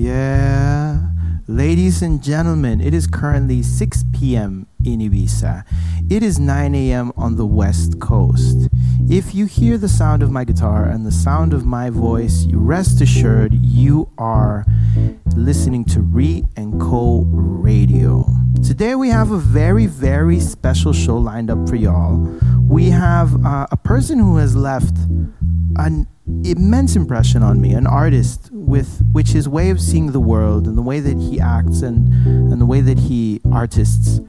Yeah. Ladies and gentlemen, it is currently 6 p.m. in Ibiza. It is 9 a.m. on the West Coast. If you hear the sound of my guitar and the sound of my voice, rest assured you are listening to Re and Co Radio. Today we have a very, very special show lined up for y'all. We have uh, a person who has left an immense impression on me, an artist with which his way of seeing the world and the way that he acts and, and the way that he artists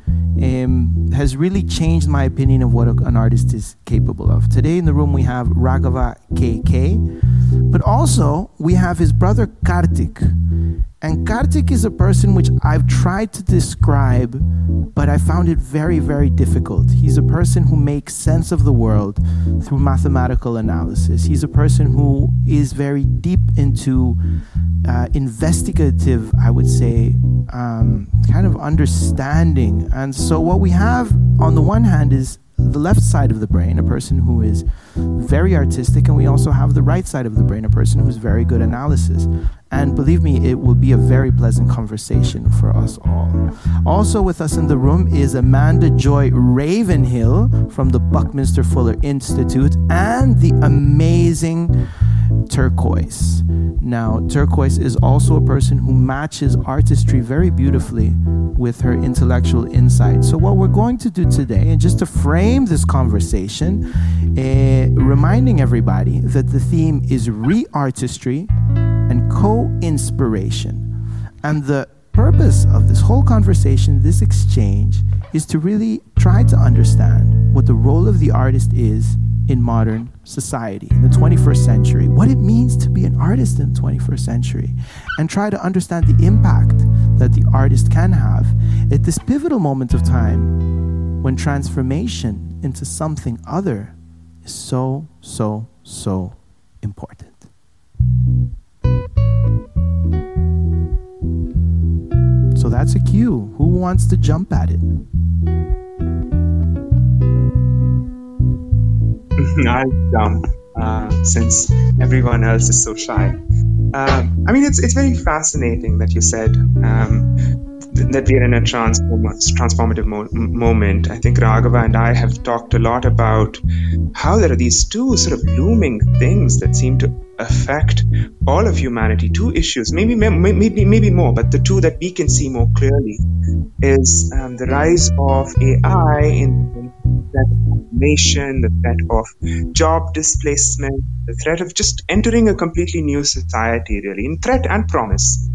um, has really changed my opinion of what an artist is capable of. Today in the room we have Raghava KK, but also we have his brother Karthik. And Karthik is a person which I've tried to describe, but I found it very, very difficult. He's a person who makes sense of the world through mathematical analysis. He's a person who is very deep into uh, investigative, I would say, um, kind of understanding. And so, what we have on the one hand is the left side of the brain, a person who is very artistic, and we also have the right side of the brain, a person who's very good analysis. And believe me, it will be a very pleasant conversation for us all. Also, with us in the room is Amanda Joy Ravenhill from the Buckminster Fuller Institute and the amazing Turquoise. Now, Turquoise is also a person who matches artistry very beautifully with her intellectual insight. So, what we're going to do today, and just to frame this conversation, uh, reminding everybody that the theme is re artistry and co inspiration. And the purpose of this whole conversation, this exchange, is to really try to understand what the role of the artist is in modern society, in the 21st century, what it means to be an artist in the 21st century, and try to understand the impact that the artist can have at this pivotal moment of time when transformation into something other is so, so, so important. That's a cue. Who wants to jump at it? I'll jump uh, since everyone else is so shy. Um, I mean, it's it's very fascinating that you said um, that we are in a transform- transformative mo- moment. I think Raghava and I have talked a lot about how there are these two sort of looming things that seem to affect all of humanity. Two issues, maybe maybe maybe more, but the two that we can see more clearly is um, the rise of AI in, threat of automation, the threat of job displacement, the threat of just entering a completely new society, really, in threat and promise.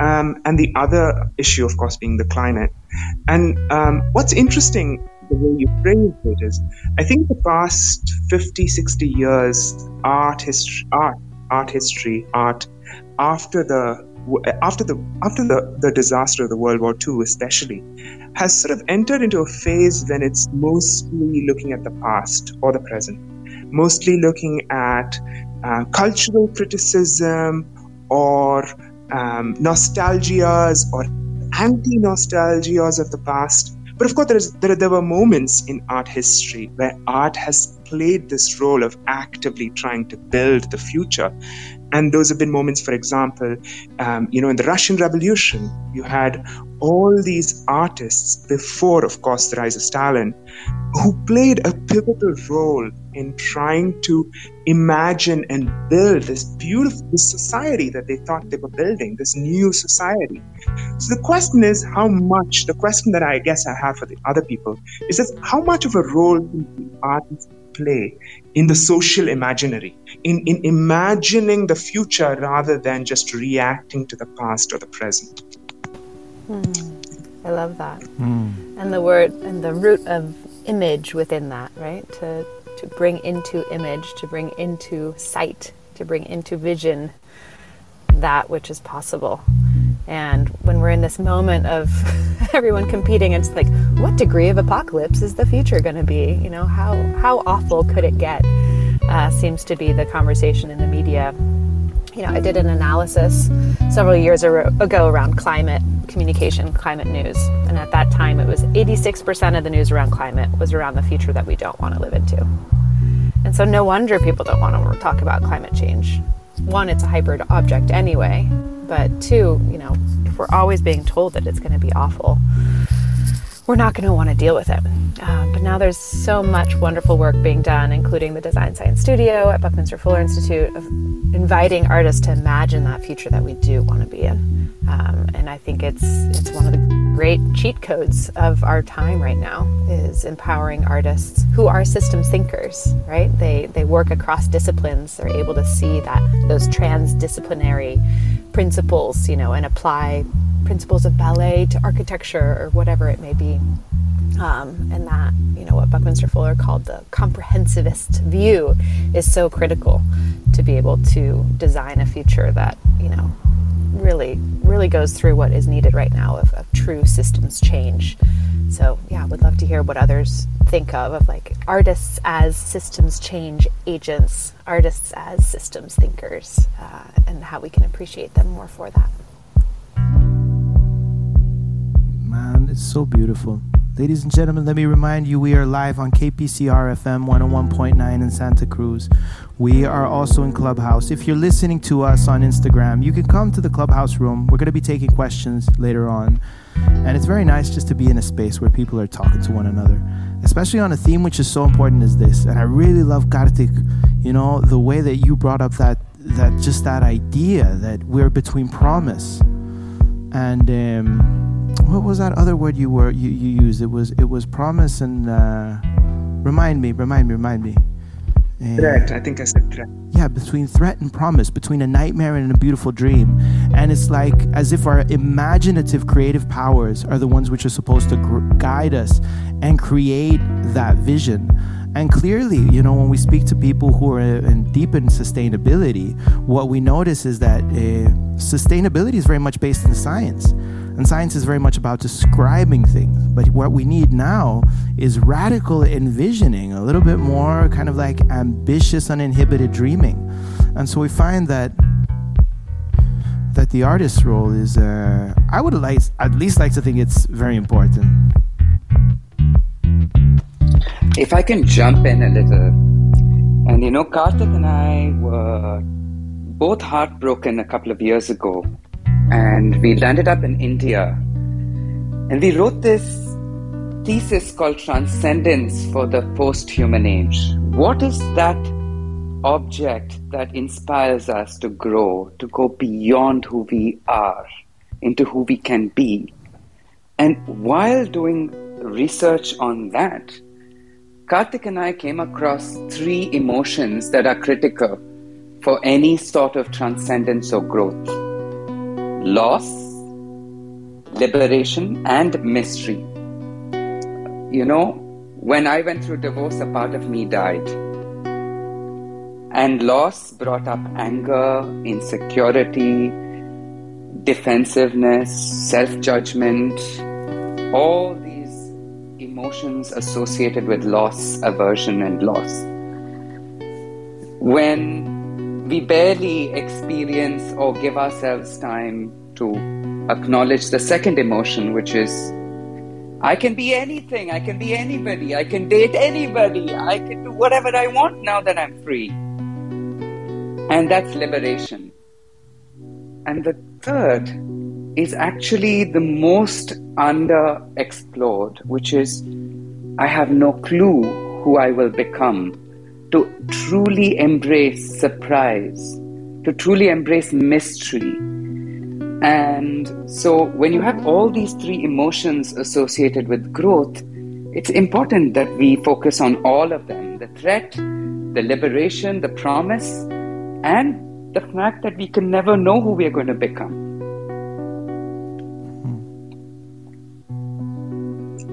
Um, and the other issue, of course, being the climate. And um, what's interesting, the way you phrased it, is I think the past 50, 60 years, art history, art, art history, art, after the after the after the, the disaster of the World War II, especially, has sort of entered into a phase when it's mostly looking at the past or the present, mostly looking at uh, cultural criticism or um, nostalgias or anti nostalgias of the past. But of course, there, is, there, there were moments in art history where art has played this role of actively trying to build the future. And those have been moments, for example, um, you know, in the Russian Revolution, you had all these artists before, of course, the rise of Stalin, who played a pivotal role in trying to imagine and build this beautiful this society that they thought they were building, this new society. So the question is how much, the question that I guess I have for the other people is just how much of a role can artists play in the social imaginary, in, in imagining the future rather than just reacting to the past or the present. Mm, I love that. Mm. And the word and the root of image within that, right? To to bring into image, to bring into sight, to bring into vision that which is possible. And when we're in this moment of everyone competing, it's like, what degree of apocalypse is the future going to be? You know, how how awful could it get? Uh, seems to be the conversation in the media. You know, I did an analysis several years ago around climate communication, climate news, and at that time, it was 86% of the news around climate was around the future that we don't want to live into. And so, no wonder people don't want to talk about climate change. One, it's a hybrid object anyway, But two, you know, if we're always being told that it's going to be awful, we're not going to want to deal with it. Um, but now there's so much wonderful work being done, including the Design Science Studio at Buckminster Fuller Institute, of inviting artists to imagine that future that we do want to be in. Um, and I think it's it's one of the great cheat codes of our time right now is empowering artists who are systems thinkers. Right? They they work across disciplines. They're able to see that those transdisciplinary principles, you know, and apply principles of ballet to architecture or whatever it may be. Um, and that, you know, what Buckminster Fuller called the comprehensivist view is so critical to be able to design a future that, you know, really, really goes through what is needed right now of, of true systems change. So, yeah, would love to hear what others think of, of like artists as systems change agents, artists as systems thinkers, uh, and how we can appreciate them more for that. man. It's so beautiful. Ladies and gentlemen, let me remind you we are live on KPCR FM 101.9 in Santa Cruz. We are also in Clubhouse. If you're listening to us on Instagram, you can come to the Clubhouse room. We're going to be taking questions later on. And it's very nice just to be in a space where people are talking to one another, especially on a theme which is so important as this. And I really love Karthik, you know, the way that you brought up that that just that idea that we're between promise and um, what was that other word you were you, you used? It was it was promise and uh, remind me, remind me, remind me. And threat. I think I said threat. Yeah, between threat and promise, between a nightmare and a beautiful dream, and it's like as if our imaginative, creative powers are the ones which are supposed to gr- guide us and create that vision. And clearly, you know, when we speak to people who are in deep in sustainability, what we notice is that uh, sustainability is very much based in science. And science is very much about describing things. But what we need now is radical envisioning, a little bit more kind of like ambitious, uninhibited dreaming. And so we find that that the artist's role is uh, I would like at least like to think it's very important. If I can jump in a little, and you know, Karthik and I were both heartbroken a couple of years ago and we landed up in India. And we wrote this thesis called Transcendence for the Post Human Age. What is that object that inspires us to grow, to go beyond who we are, into who we can be? And while doing research on that, Karthik and I came across three emotions that are critical for any sort of transcendence or growth loss, liberation, and mystery. You know, when I went through divorce, a part of me died. And loss brought up anger, insecurity, defensiveness, self judgment, all these emotions associated with loss, aversion, and loss. When we barely experience or give ourselves time to acknowledge the second emotion, which is I can be anything, I can be anybody, I can date anybody, I can do whatever I want now that I'm free. And that's liberation. And the third is actually the most underexplored, which is I have no clue who I will become to truly embrace surprise, to truly embrace mystery. And so, when you have all these three emotions associated with growth, it's important that we focus on all of them the threat, the liberation, the promise, and the fact that we can never know who we are going to become.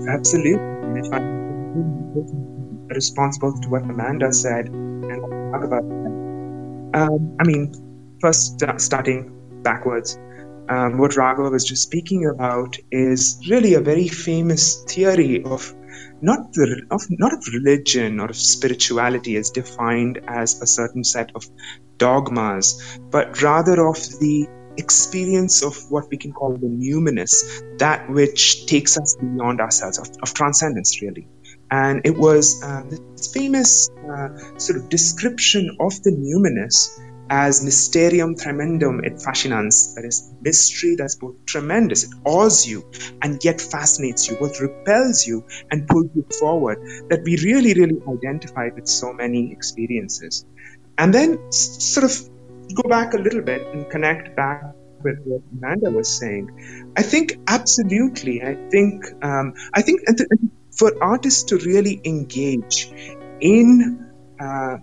Absolutely responsible to what Amanda said and about Um, I mean, first uh, starting backwards, um, what Raghav was just speaking about is really a very famous theory of not the of not of religion or of spirituality as defined as a certain set of dogmas, but rather of the experience of what we can call the numinous, that which takes us beyond ourselves, of, of transcendence, really. And it was uh, this famous uh, sort of description of the numinous as mysterium tremendum et fascinans, that is, mystery that's both tremendous, it awes you and yet fascinates you, both repels you and pulls you forward, that we really, really identify with so many experiences. And then sort of go back a little bit and connect back with what Amanda was saying. I think absolutely. I think um, I think for artists to really engage in uh,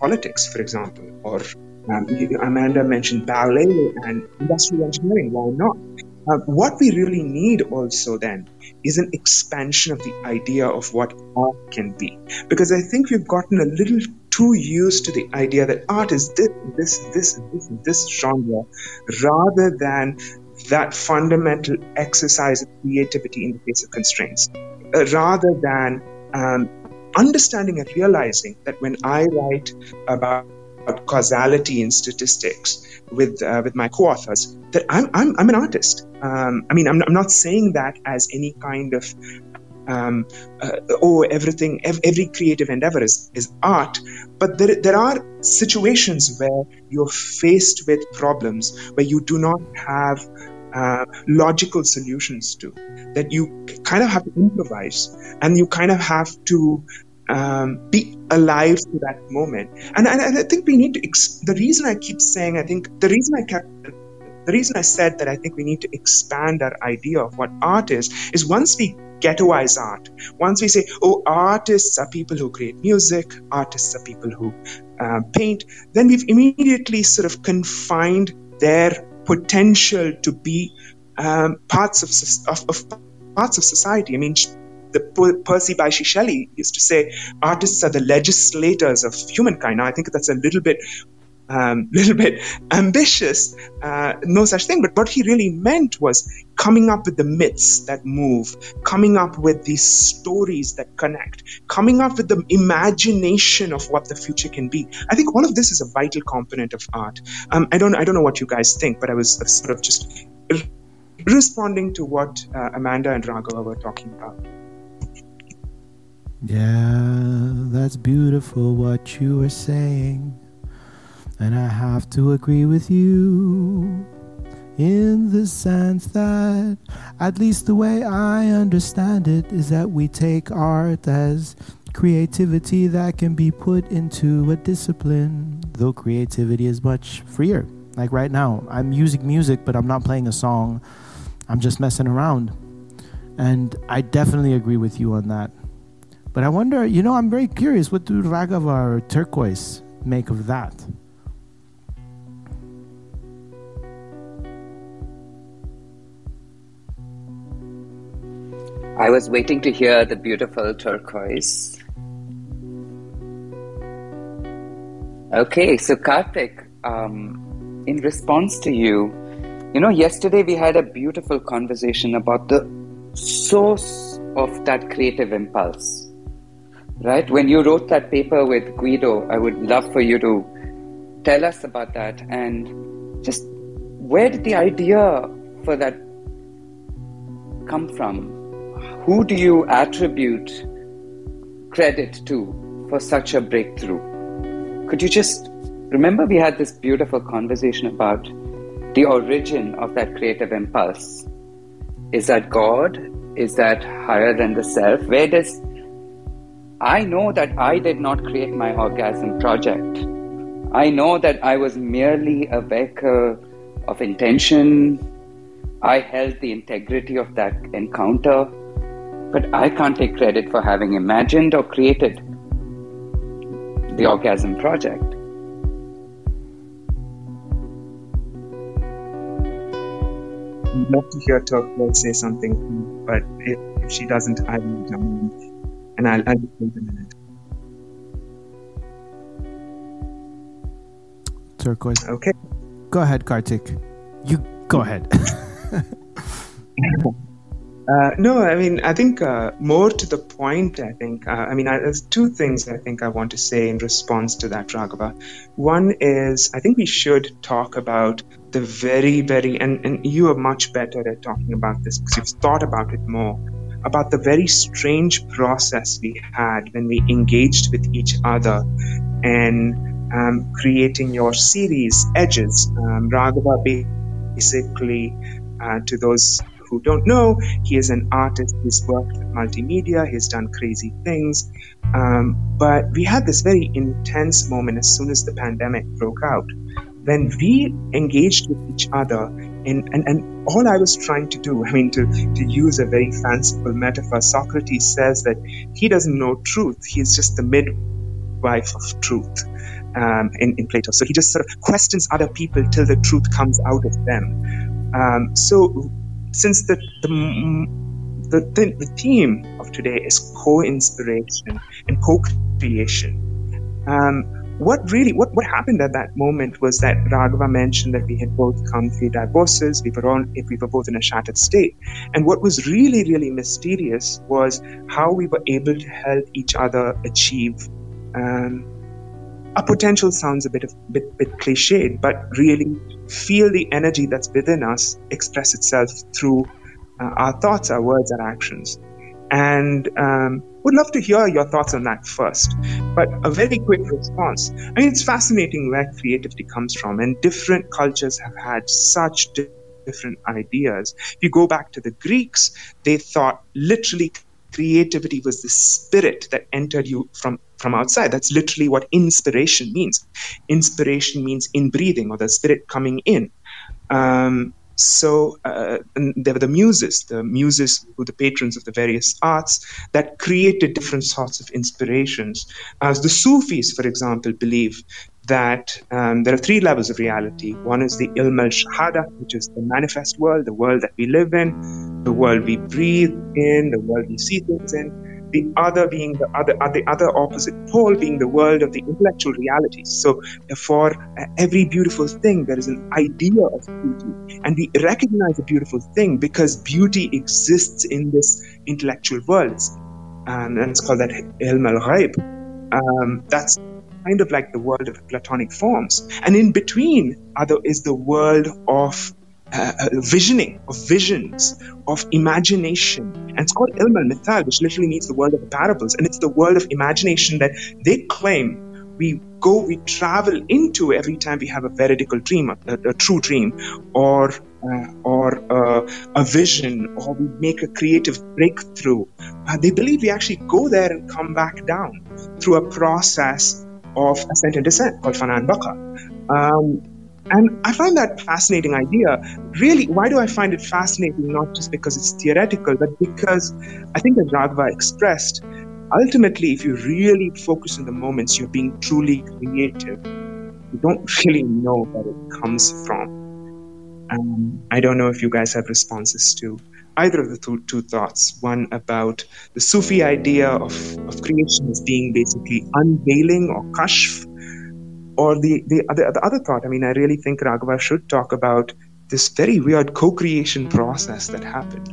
politics, for example, or um, Amanda mentioned ballet and industrial engineering. Why not? Uh, what we really need also then is an expansion of the idea of what art can be. Because I think we've gotten a little too used to the idea that art is this, this, this, this, this genre, rather than that fundamental exercise of creativity in the face of constraints, rather than um, understanding and realizing that when I write about causality in statistics with uh, with my co-authors that I'm I'm, I'm an artist. Um, I mean, I'm, I'm not saying that as any kind of um, uh, oh everything ev- every creative endeavor is, is art but there, there are situations where you're faced with problems where you do not have uh, logical solutions to that you kind of have to improvise and you kind of have to um, be alive to that moment. And, and, and I think we need to, ex- the reason I keep saying, I think the reason I kept, the reason I said that I think we need to expand our idea of what art is, is once we ghettoize art, once we say, oh, artists are people who create music, artists are people who uh, paint, then we've immediately sort of confined their potential to be um, parts of, of, of parts of society. I mean, the Percy Bysshe Shelley used to say, artists are the legislators of humankind. Now, I think that's a little bit um, little bit ambitious, uh, no such thing. But what he really meant was coming up with the myths that move, coming up with these stories that connect, coming up with the imagination of what the future can be. I think all of this is a vital component of art. Um, I don't, I don't know what you guys think, but I was sort of just responding to what uh, Amanda and Raghava were talking about. Yeah, that's beautiful what you are saying. And I have to agree with you in the sense that, at least the way I understand it, is that we take art as creativity that can be put into a discipline, though creativity is much freer. Like right now, I'm using music, but I'm not playing a song, I'm just messing around. And I definitely agree with you on that. But I wonder, you know, I'm very curious. What do Raghava or Turquoise make of that? I was waiting to hear the beautiful turquoise. Okay, so Karthik, um, in response to you, you know, yesterday we had a beautiful conversation about the source of that creative impulse right? When you wrote that paper with Guido, I would love for you to tell us about that and just where did the idea for that come from? Who do you attribute credit to for such a breakthrough? Could you just remember we had this beautiful conversation about the origin of that creative impulse? Is that God? Is that higher than the self? Where does I know that I did not create my orgasm project. I know that I was merely a vehicle of intention. I held the integrity of that encounter, but I can't take credit for having imagined or created the orgasm project. I'd love to hear Turquoise say something, but if, if she doesn't, I will jump in and I'll, I'll wait a minute. Turquoise. Okay. Go ahead, Karthik. You go hmm. ahead. Uh, no, I mean, I think uh, more to the point, I think, uh, I mean, I, there's two things I think I want to say in response to that, Raghava. One is, I think we should talk about the very, very, and, and you are much better at talking about this because you've thought about it more about the very strange process we had when we engaged with each other and um, creating your series edges. Um, Raghava basically, uh, to those who don't know, he is an artist. He's worked with multimedia. He's done crazy things. Um, but we had this very intense moment as soon as the pandemic broke out when we engaged with each other in, and, and all I was trying to do, I mean, to, to use a very fanciful metaphor, Socrates says that he doesn't know truth. He's just the midwife of truth um, in, in Plato. So he just sort of questions other people till the truth comes out of them. Um, so since the, the the, the, the theme of today is co-inspiration and co-creation, um, what really what, what happened at that moment was that Raghava mentioned that we had both come through divorces, we were all we were both in a shattered state. And what was really, really mysterious was how we were able to help each other achieve um, a potential sounds a bit of bit, bit cliched, but really feel the energy that's within us express itself through uh, our thoughts, our words, our actions. And um, would love to hear your thoughts on that first. But a very quick response. I mean, it's fascinating where creativity comes from, and different cultures have had such different ideas. If you go back to the Greeks, they thought literally creativity was the spirit that entered you from from outside that's literally what inspiration means inspiration means in breathing or the spirit coming in um, so uh, there were the muses, the muses who the patrons of the various arts that created different sorts of inspirations. As the Sufis, for example, believe that um, there are three levels of reality. One is the ilm al shahada, which is the manifest world, the world that we live in, the world we breathe in, the world we see things in the other being the other, the other opposite pole being the world of the intellectual realities. So, for uh, every beautiful thing, there is an idea of beauty, and we recognize a beautiful thing because beauty exists in this intellectual world, and it's called that ilm al. Um, that's kind of like the world of platonic forms, and in between other is the world of uh, uh, visioning, of visions, of imagination. And it's called ilm al-mithal, which literally means the world of the parables. And it's the world of imagination that they claim we go, we travel into every time we have a veridical dream, a, a true dream, or uh, or uh, a vision, or we make a creative breakthrough. Uh, they believe we actually go there and come back down through a process of ascent and descent called fana and baqa. Um, and I find that fascinating idea. Really, why do I find it fascinating? Not just because it's theoretical, but because I think as Raghava expressed, ultimately, if you really focus on the moments you're being truly creative, you don't really know where it comes from. Um, I don't know if you guys have responses to either of the two, two thoughts. One about the Sufi idea of, of creation as being basically unveiling or kashf, or the, the, other, the other thought, I mean, I really think Raghava should talk about this very weird co creation mm-hmm. process that happened.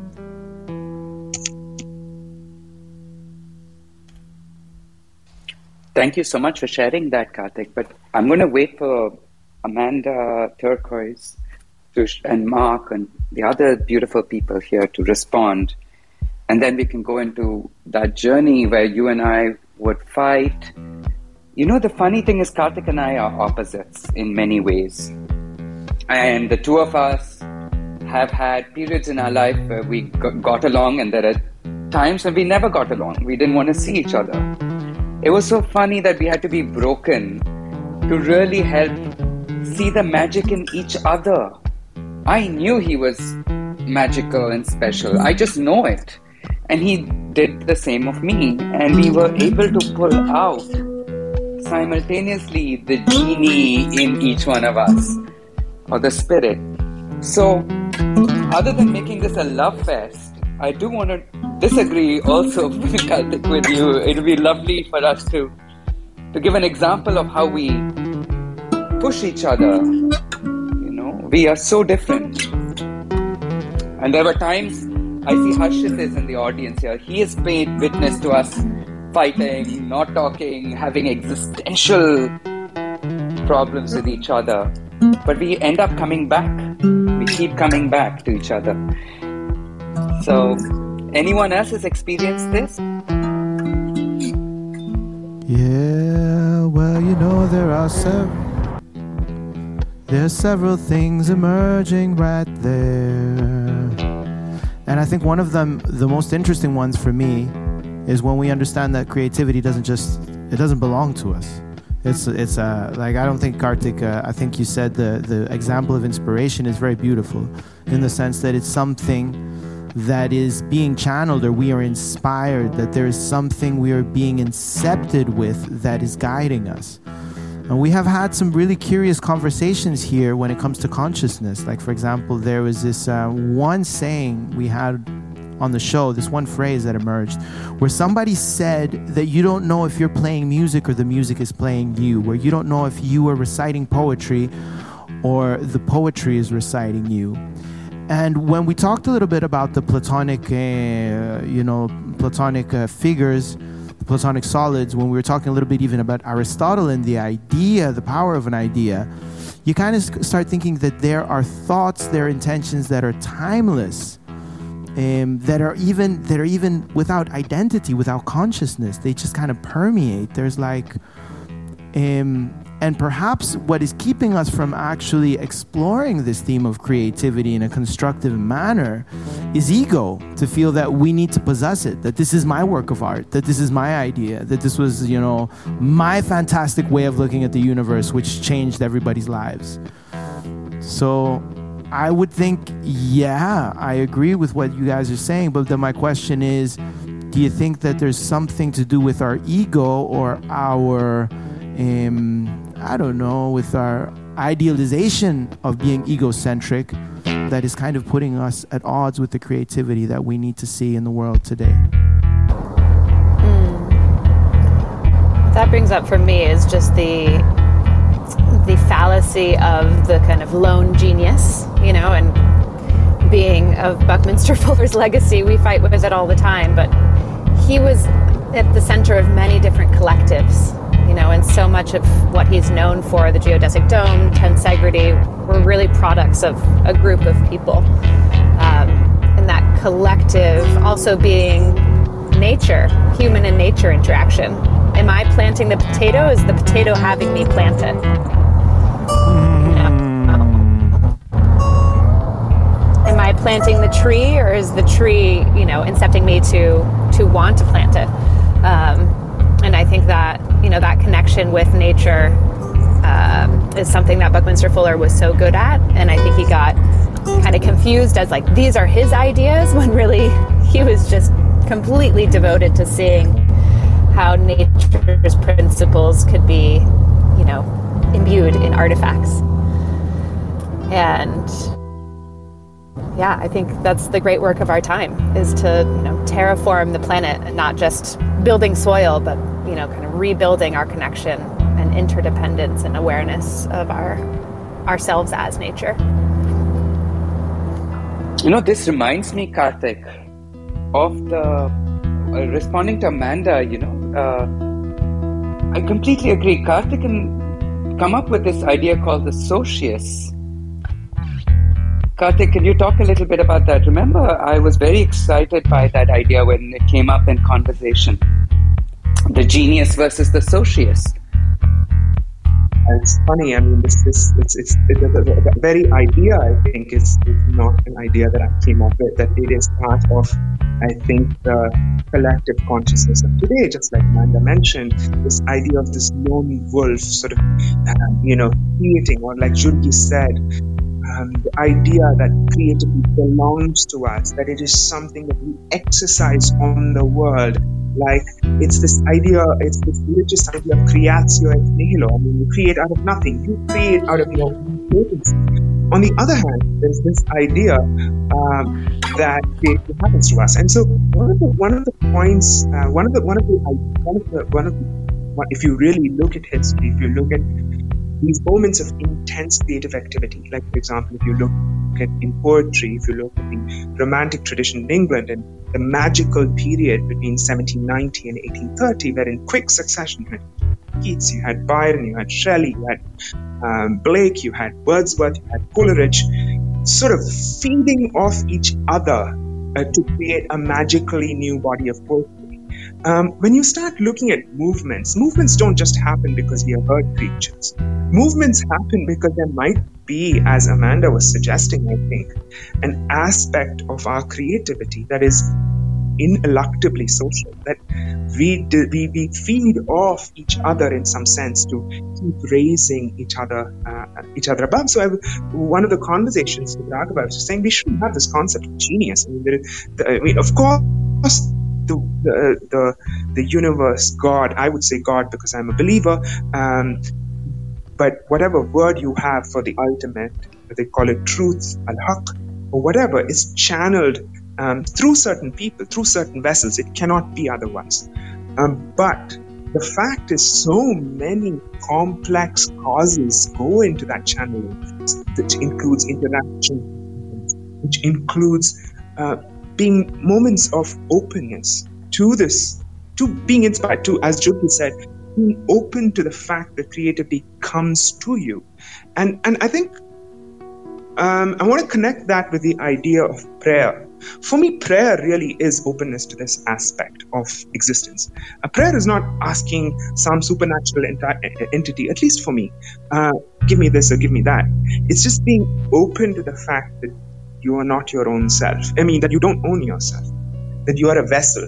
Thank you so much for sharing that, Karthik. But I'm going to wait for Amanda Turquoise and Mark and the other beautiful people here to respond. And then we can go into that journey where you and I would fight you know, the funny thing is, Karthik and I are opposites in many ways. And the two of us have had periods in our life where we got along, and there are times when we never got along. We didn't want to see each other. It was so funny that we had to be broken to really help see the magic in each other. I knew he was magical and special. I just know it. And he did the same of me. And we were able to pull out simultaneously the oh genie in each one of us, or the spirit. So, other than making this a love fest, I do want to disagree also, Karthik, with you. It would be lovely for us to to give an example of how we push each other. You know, we are so different. And there were times I see Harshit is in the audience here. He has paid witness to us fighting, not talking, having existential problems with each other. But we end up coming back. We keep coming back to each other. So, anyone else has experienced this? Yeah, well, you know, there are several. There's several things emerging right there. And I think one of them, the most interesting ones for me, is when we understand that creativity doesn't just it doesn't belong to us. It's it's uh, like I don't think Karthik. Uh, I think you said the the example of inspiration is very beautiful, in the sense that it's something that is being channeled or we are inspired. That there is something we are being incepted with that is guiding us. And we have had some really curious conversations here when it comes to consciousness. Like, for example, there was this uh, one saying we had on the show, this one phrase that emerged, where somebody said that you don't know if you're playing music or the music is playing you, where you don't know if you are reciting poetry or the poetry is reciting you. And when we talked a little bit about the Platonic, uh, you know, Platonic uh, figures, Platonic solids, when we were talking a little bit even about Aristotle and the idea, the power of an idea, you kind of start thinking that there are thoughts, there are intentions that are timeless um, that are even that are even without identity, without consciousness. They just kind of permeate. There's like, um, and perhaps what is keeping us from actually exploring this theme of creativity in a constructive manner is ego. To feel that we need to possess it, that this is my work of art, that this is my idea, that this was you know my fantastic way of looking at the universe, which changed everybody's lives. So I would think, yeah, I agree with what you guys are saying. But then my question is, do you think that there's something to do with our ego or our, um, I don't know, with our idealization of being egocentric that is kind of putting us at odds with the creativity that we need to see in the world today? Mm. That brings up for me is just the the fallacy of the kind of lone genius, you know, and being of Buckminster Fuller's legacy, we fight with it all the time. But he was at the center of many different collectives, you know, and so much of what he's known for, the geodesic dome, tensegrity, were really products of a group of people. Um, and that collective also being nature, human and nature interaction. Am I planting the potato? Is the potato having me plant it? Planting the tree, or is the tree, you know, incepting me to to want to plant it? Um, and I think that you know that connection with nature um, is something that Buckminster Fuller was so good at, and I think he got kind of confused as like these are his ideas when really he was just completely devoted to seeing how nature's principles could be, you know, imbued in artifacts. And yeah, I think that's the great work of our time is to, you know, terraform the planet and not just building soil, but, you know, kind of rebuilding our connection and interdependence and awareness of our ourselves as nature. You know, this reminds me, Karthik, of the uh, responding to Amanda, you know, uh, I completely agree. Karthik and come up with this idea called the socius. Karthik, can you talk a little bit about that? Remember, I was very excited by that idea when it came up in conversation. The genius versus the socius. It's funny. I mean, this, this it's, it's, it's a, the very idea. I think is, is not an idea that I came up with. That it is part of, I think, the collective consciousness of today. Just like Amanda mentioned, this idea of this lone wolf, sort of, um, you know, creating, or like Jurgi said, um, the idea that creativity belongs to us, that it is something that we exercise on the world. Like it's this idea, it's this religious idea of creatio ex nihilo. I mean, you create out of nothing, you create out of your own potency. On the other hand, there's this idea um, that it happens to us, and so one of the one of the points, uh, one of the one of the one of the one of the, if you really look at history, if you look at these moments of intense creative activity. Like, for example, if you look at in poetry, if you look at the romantic tradition in England and the magical period between 1790 and 1830, where in quick succession you had Keats, you had Byron, you had Shelley, you had um, Blake, you had Wordsworth, you had Coleridge, sort of feeding off each other uh, to create a magically new body of poetry. Um, when you start looking at movements, movements don't just happen because we are herd creatures. Movements happen because there might be, as Amanda was suggesting, I think, an aspect of our creativity that is ineluctably social, that we, we, we feed off each other in some sense to keep raising each other uh, each other above. So I, one of the conversations with Raghava was saying we shouldn't have this concept of genius. I mean, there, I mean of course, the, the, the, universe, God, I would say God because I'm a believer, um, but whatever word you have for the ultimate, they call it truth, al-haq, or whatever, is channeled um, through certain people, through certain vessels. It cannot be otherwise. Um, but the fact is, so many complex causes go into that channeling, which includes interaction, which includes uh, being moments of openness to this, to being inspired, to, as Jyoti said, being open to the fact that creativity comes to you. And, and I think um, I want to connect that with the idea of prayer. For me, prayer really is openness to this aspect of existence. A prayer is not asking some supernatural enti- entity, at least for me, uh, give me this or give me that. It's just being open to the fact that you are not your own self. I mean, that you don't own yourself, that you are a vessel,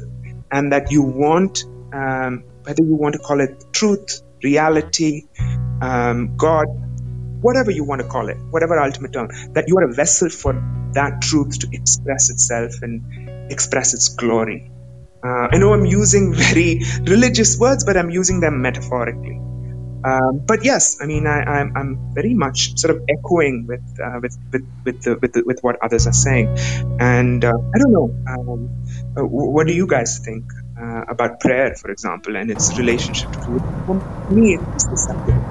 and that you want, um, whether you want to call it truth, reality, um, God, whatever you want to call it, whatever ultimate term, that you are a vessel for that truth to express itself and express its glory. Uh, I know I'm using very religious words, but I'm using them metaphorically. Um, but yes, I mean, I, am very much sort of echoing with uh, with with with, the, with, the, with, what others are saying, and uh, I don't know. Um, uh, what do you guys think uh, about prayer, for example, and its relationship to food? For me, it's the subject.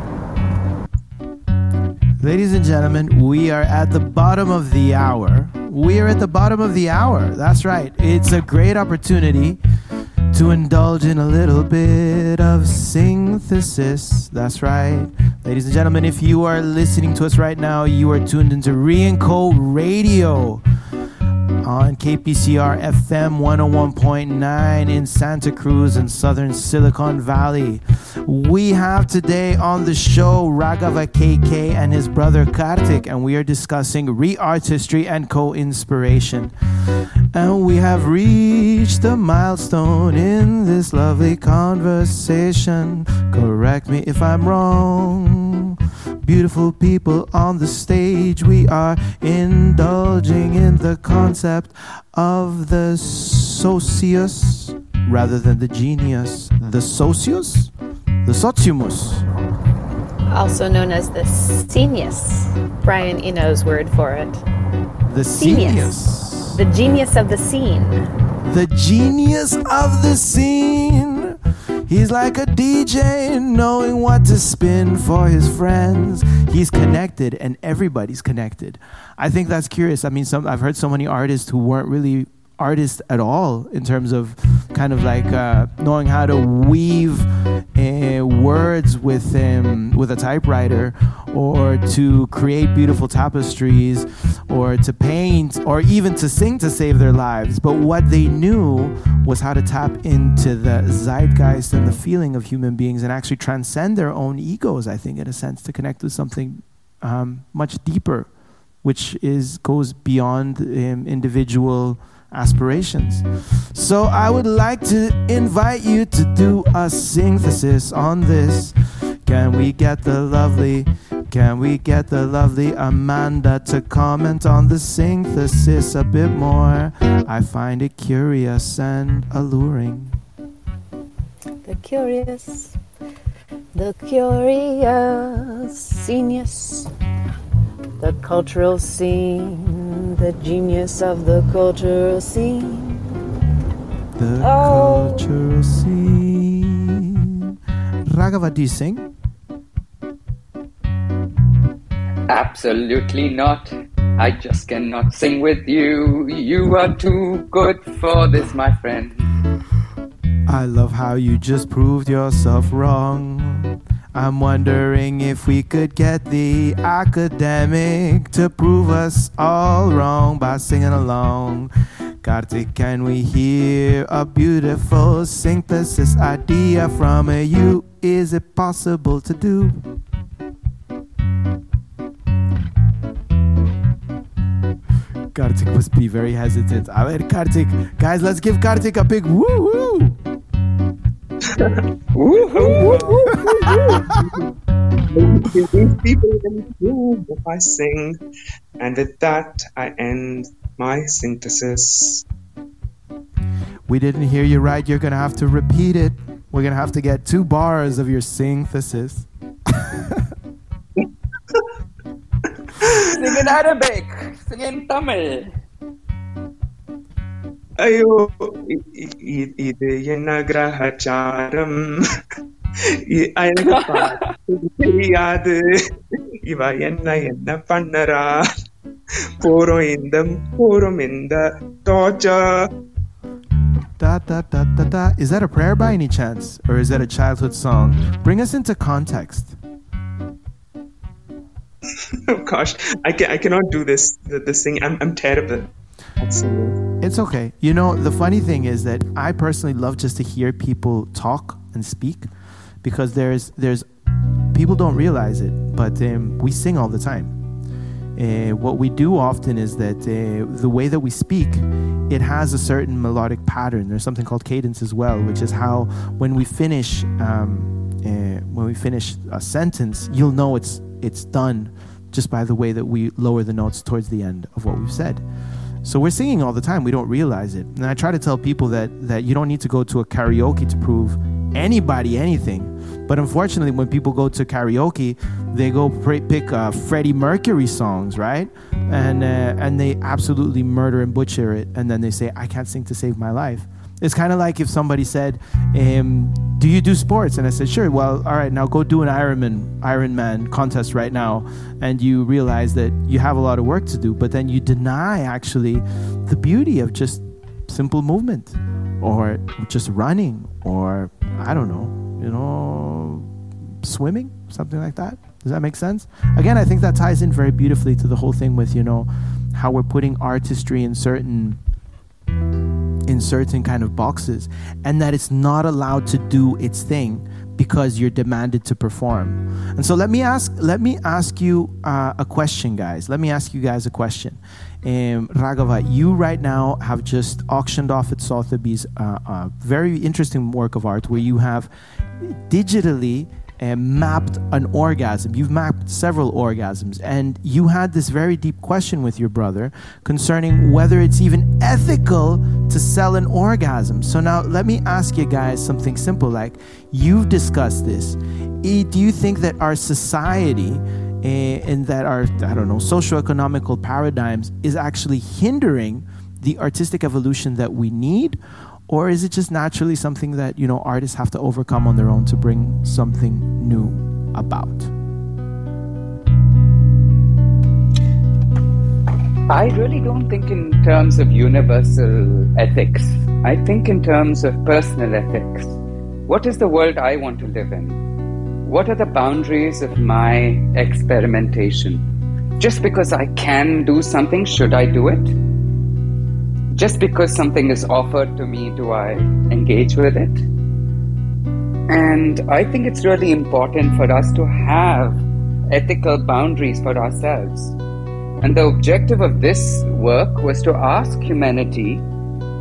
Ladies and gentlemen, we are at the bottom of the hour. We are at the bottom of the hour. That's right. It's a great opportunity to indulge in a little bit of synthesis. That's right. Ladies and gentlemen, if you are listening to us right now, you are tuned into Re&Co Radio on KPCR FM 101.9 in Santa Cruz and southern Silicon Valley. We have today on the show Raghava KK and his brother Karthik, and we are discussing re artistry and co inspiration. And we have reached a milestone in this lovely conversation. Correct me if I'm wrong. Beautiful people on the stage, we are indulging in the concept of the socius rather than the genius. The socius? The sociumus. Also known as the scenius. Brian Eno's word for it. The scenius. The genius of the scene. The genius of the scene. He's like a DJ knowing what to spin for his friends. He's connected and everybody's connected. I think that's curious. I mean, some I've heard so many artists who weren't really artists at all in terms of kind of like uh, knowing how to weave words with um, with a typewriter or to create beautiful tapestries or to paint or even to sing to save their lives. But what they knew was how to tap into the zeitgeist and the feeling of human beings and actually transcend their own egos i think in a sense to connect with something um, much deeper which is goes beyond um, individual aspirations. So I would like to invite you to do a synthesis on this. Can we get the lovely, can we get the lovely Amanda to comment on the synthesis a bit more? I find it curious and alluring. The curious, the curious genius the cultural scene, the genius of the cultural scene. The oh. cultural scene. Raghava, do you sing? Absolutely not. I just cannot sing with you. You are too good for this, my friend. I love how you just proved yourself wrong. I'm wondering if we could get the academic to prove us all wrong by singing along. Karthik, can we hear a beautiful synthesis idea from a you? Is it possible to do? Karthik must be very hesitant. I mean, Karthik, guys, let's give Karthik a big woo woo. These people improve if I sing, and with that I end my synthesis. We didn't hear you right. You're gonna have to repeat it. We're gonna have to get two bars of your synthesis. Sing in Arabic, sing in Tamil. ஐயோ இ- இ- இது என்ன கிரகச்சாரம் இ- எனக்கு பார்த்து தெரியாது இவ என்ன என்ன பண்ணறா போறோம் இந்த போறோம் இந்த torture Da da da da da. Is that a prayer by any chance, or is that a childhood song? Bring us into context. oh gosh I, can, I cannot do this this thing I'm, I'm terrible singing. It's okay. You know, the funny thing is that I personally love just to hear people talk and speak because there's there's people don't realize it, but um, we sing all the time. Uh, what we do often is that uh, the way that we speak, it has a certain melodic pattern. There's something called cadence as well, which is how when we finish um, uh, when we finish a sentence, you'll know it's it's done just by the way that we lower the notes towards the end of what we've said. So we're singing all the time. We don't realize it. And I try to tell people that that you don't need to go to a karaoke to prove anybody anything. But unfortunately, when people go to karaoke, they go pick uh, Freddie Mercury songs, right? And uh, and they absolutely murder and butcher it. And then they say, "I can't sing to save my life." It's kind of like if somebody said, um, "Do you do sports?" And I said, "Sure." Well, all right, now go do an Ironman Ironman contest right now, and you realize that you have a lot of work to do, but then you deny actually the beauty of just simple movement, or just running, or I don't know, you know, swimming, something like that. Does that make sense? Again, I think that ties in very beautifully to the whole thing with you know how we're putting artistry in certain in certain kind of boxes and that it's not allowed to do its thing because you're demanded to perform. And so let me ask let me ask you uh, a question guys. Let me ask you guys a question. Um, Raghava, you right now have just auctioned off at Sotheby's uh, a very interesting work of art where you have digitally uh, mapped an orgasm. You've mapped several orgasms, and you had this very deep question with your brother concerning whether it's even ethical to sell an orgasm. So now let me ask you guys something simple like you've discussed this. Do you think that our society eh, and that our I don't know socio-economical paradigms is actually hindering the artistic evolution that we need? Or is it just naturally something that, you know, artists have to overcome on their own to bring something new about? I really don't think in terms of universal ethics. I think in terms of personal ethics. What is the world I want to live in? What are the boundaries of my experimentation? Just because I can do something, should I do it? Just because something is offered to me, do I engage with it? And I think it's really important for us to have ethical boundaries for ourselves. And the objective of this work was to ask humanity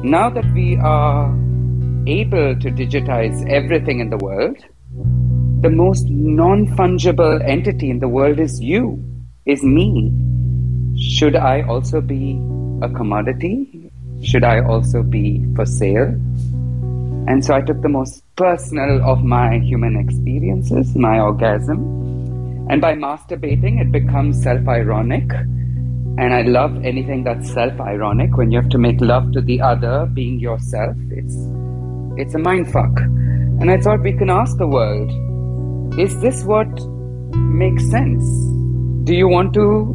now that we are able to digitize everything in the world, the most non fungible entity in the world is you, is me. Should I also be a commodity? Should I also be for sale? And so I took the most personal of my human experiences, my orgasm. And by masturbating, it becomes self ironic. And I love anything that's self ironic. When you have to make love to the other, being yourself, it's, it's a mind fuck. And I thought we can ask the world is this what makes sense? Do you want to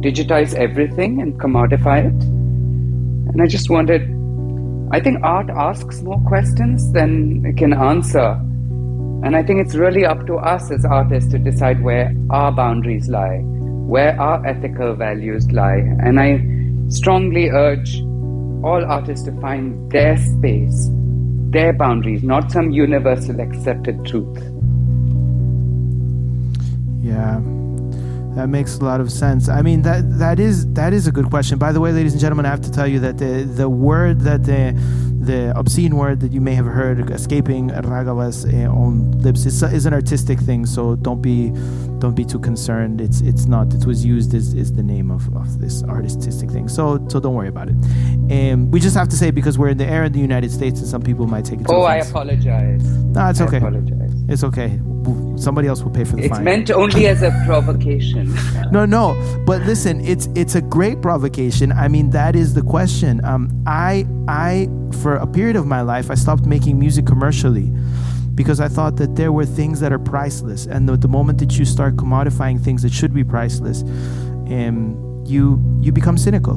digitize everything and commodify it? And I just wanted, I think art asks more questions than it can answer. And I think it's really up to us as artists to decide where our boundaries lie, where our ethical values lie. And I strongly urge all artists to find their space, their boundaries, not some universal accepted truth. Yeah. That makes a lot of sense. I mean that that is that is a good question. By the way, ladies and gentlemen, I have to tell you that the the word that the the obscene word that you may have heard escaping Raghava's uh, own lips is, is an artistic thing. So don't be don't be too concerned. It's it's not. It was used as is the name of, of this artistic thing. So so don't worry about it. Um, we just have to say because we're in the air in the United States, and some people might take it. Oh, offense. I apologize. No, it's I okay. Apologize. It's okay somebody else will pay for the it's fine. It's meant only as a provocation. no, no, but listen, it's it's a great provocation. I mean, that is the question. Um, I I for a period of my life, I stopped making music commercially because I thought that there were things that are priceless, and the, the moment that you start commodifying things that should be priceless, um, you you become cynical,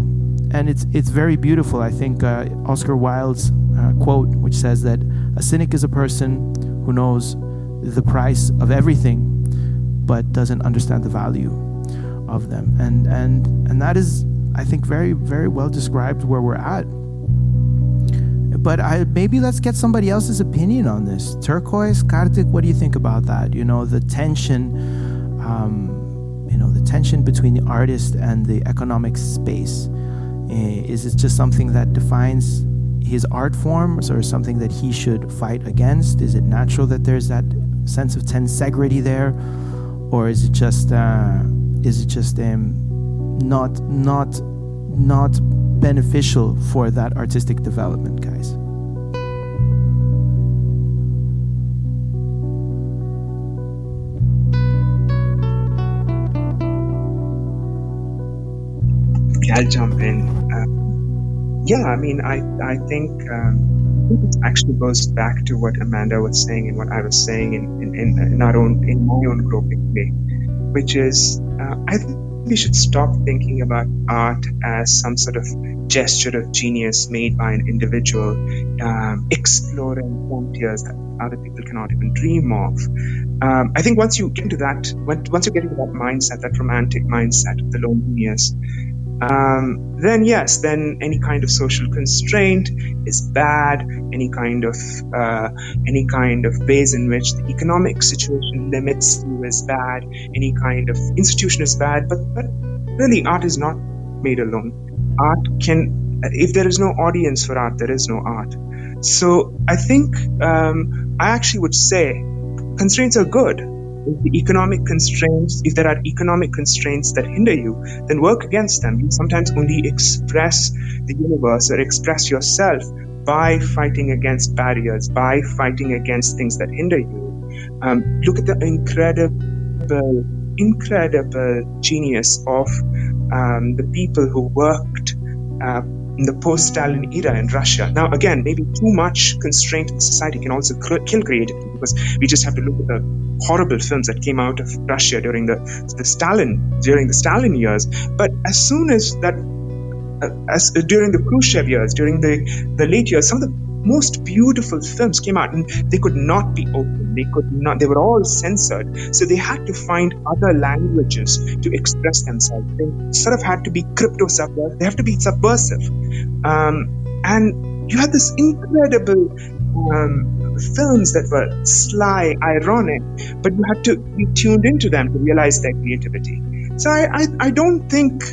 and it's it's very beautiful. I think uh, Oscar Wilde's uh, quote, which says that a cynic is a person who knows the price of everything, but doesn't understand the value of them. And and and that is, I think, very very well described where we're at. But I maybe let's get somebody else's opinion on this. Turquoise, Karthik, what do you think about that? You know, the tension, um, you know, the tension between the artist and the economic space. Is it just something that defines his art form or something that he should fight against? Is it natural that there's that sense of tensegrity there, or is it just uh, is it just um, not not not beneficial for that artistic development, guys? I'll jump in. Uh, yeah, I mean, I I think um, it actually goes back to what Amanda was saying and what I was saying in, in, in, in our own in my own groping way, which is uh, I think we should stop thinking about art as some sort of gesture of genius made by an individual um, exploring frontiers that other people cannot even dream of. Um, I think once you get into that, once you get into that mindset, that romantic mindset of the loneliness, um, then yes, then any kind of social constraint is bad. Any kind of uh, any kind of ways in which the economic situation limits you is bad. Any kind of institution is bad. But but really, art is not made alone. Art can, if there is no audience for art, there is no art. So I think um, I actually would say constraints are good if the economic constraints, if there are economic constraints that hinder you, then work against them. You sometimes only express the universe or express yourself by fighting against barriers, by fighting against things that hinder you. Um, look at the incredible, incredible genius of um, the people who worked uh, in the post-Stalin era in Russia. Now, again, maybe too much constraint in society can also kill creativity because we just have to look at the horrible films that came out of Russia during the, the Stalin during the Stalin years. But as soon as that, uh, as uh, during the Khrushchev years, during the the late years, some of the most beautiful films came out and they could not be open they could not they were all censored. So they had to find other languages to express themselves. They sort of had to be crypto subversive they have to be subversive. Um, and you had this incredible um, films that were sly ironic but you had to be tuned into them to realize their creativity so i, I, I don't think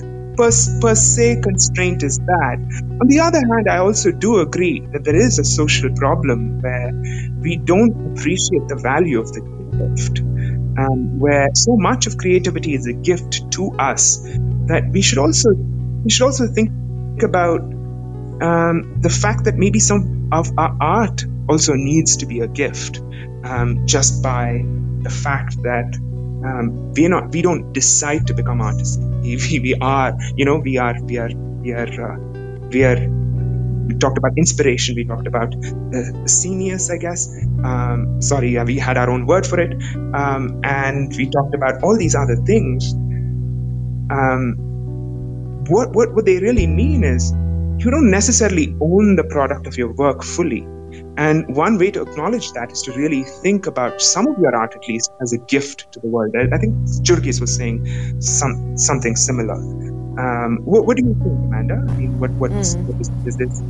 per, per se constraint is bad. On the other hand, I also do agree that there is a social problem where we don't appreciate the value of the gift, um, where so much of creativity is a gift to us that we should also we should also think about um, the fact that maybe some of our art also needs to be a gift, um, just by the fact that um, we not we don't decide to become artists. We, we are you know we are we are we are uh, we are we talked about inspiration we talked about the, scenius i guess. Um, sorry we had our own word for it. Um, and we talked about all these other things. Um, what, what what they really mean is you don't necessarily own the product of your work fully and one way to acknowledge that is to really think about some of your art, at least, as a gift to the world. I, I think Jurgis was saying some, something similar. Um, what, what, do you think, Amanda? I mean, what, mm. what is, is this?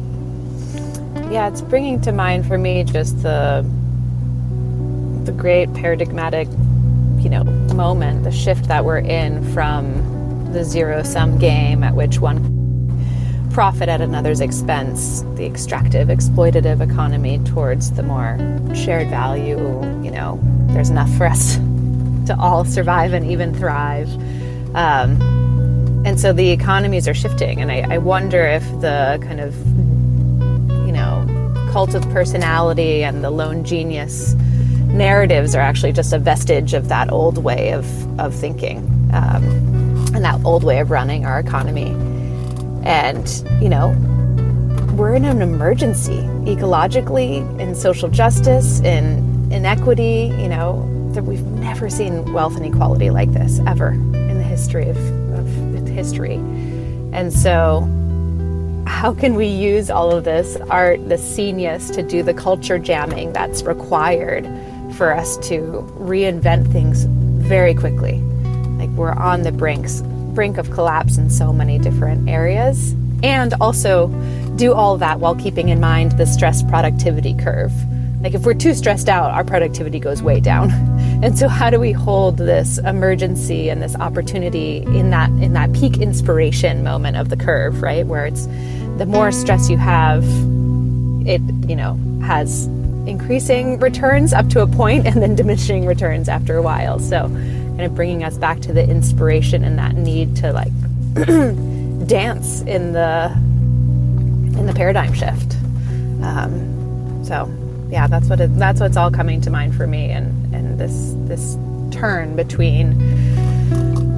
Yeah, it's bringing to mind for me just the the great paradigmatic, you know, moment, the shift that we're in from the zero sum game at which one profit at another's expense, the extractive, exploitative economy towards the more shared value, you know, there's enough for us to all survive and even thrive. Um, and so the economies are shifting, and I, I wonder if the kind of, you know, cult of personality and the lone genius narratives are actually just a vestige of that old way of, of thinking um, and that old way of running our economy. And, you know, we're in an emergency ecologically, in social justice, in inequity, you know, that we've never seen wealth inequality like this ever in the history of, of history. And so, how can we use all of this art, the genius, to do the culture jamming that's required for us to reinvent things very quickly? Like we're on the brinks brink of collapse in so many different areas, and also do all that while keeping in mind the stress productivity curve. Like if we're too stressed out, our productivity goes way down. And so how do we hold this emergency and this opportunity in that in that peak inspiration moment of the curve, right? Where it's the more stress you have, it, you know, has increasing returns up to a point and then diminishing returns after a while. So kind of bringing us back to the inspiration and that need to like dance in the in the paradigm shift. Um, so yeah, that's what it, that's what's all coming to mind for me, and and this this turn between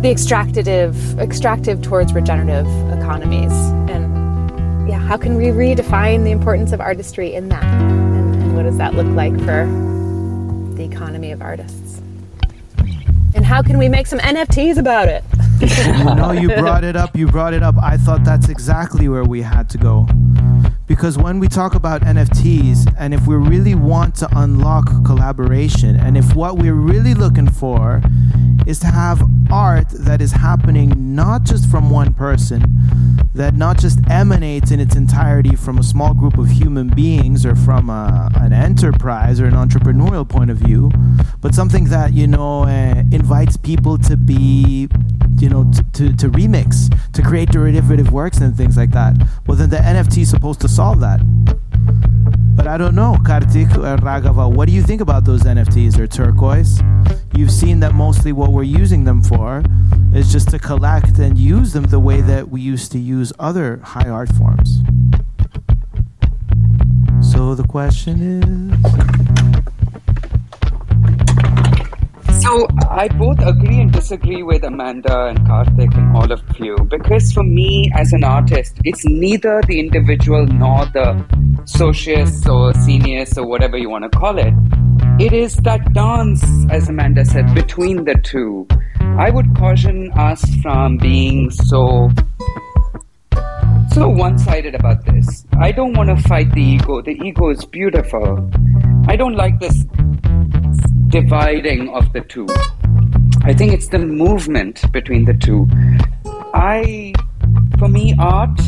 the extractive extractive towards regenerative economies, and yeah, how can we redefine the importance of artistry in that, and, and what does that look like for the economy of artists? How can we make some NFTs about it? no, you brought it up. You brought it up. I thought that's exactly where we had to go. Because when we talk about NFTs, and if we really want to unlock collaboration, and if what we're really looking for is to have art that is happening not just from one person, that not just emanates in its entirety from a small group of human beings or from a, an enterprise or an entrepreneurial point of view, but something that, you know, uh, invites people to be you know, to, to, to, remix, to create derivative works and things like that. Well, then the NFT is supposed to solve that. But I don't know, Karthik uh, or Raghava, what do you think about those NFTs or turquoise? You've seen that mostly what we're using them for is just to collect and use them the way that we used to use other high art forms. So the question is. So I both agree and disagree with Amanda and Karthik and all of you because for me as an artist, it's neither the individual nor the socius or scenius or whatever you want to call it. It is that dance, as Amanda said, between the two. I would caution us from being so so one-sided about this. I don't want to fight the ego. The ego is beautiful. I don't like this dividing of the two. I think it's the movement between the two. I, for me, art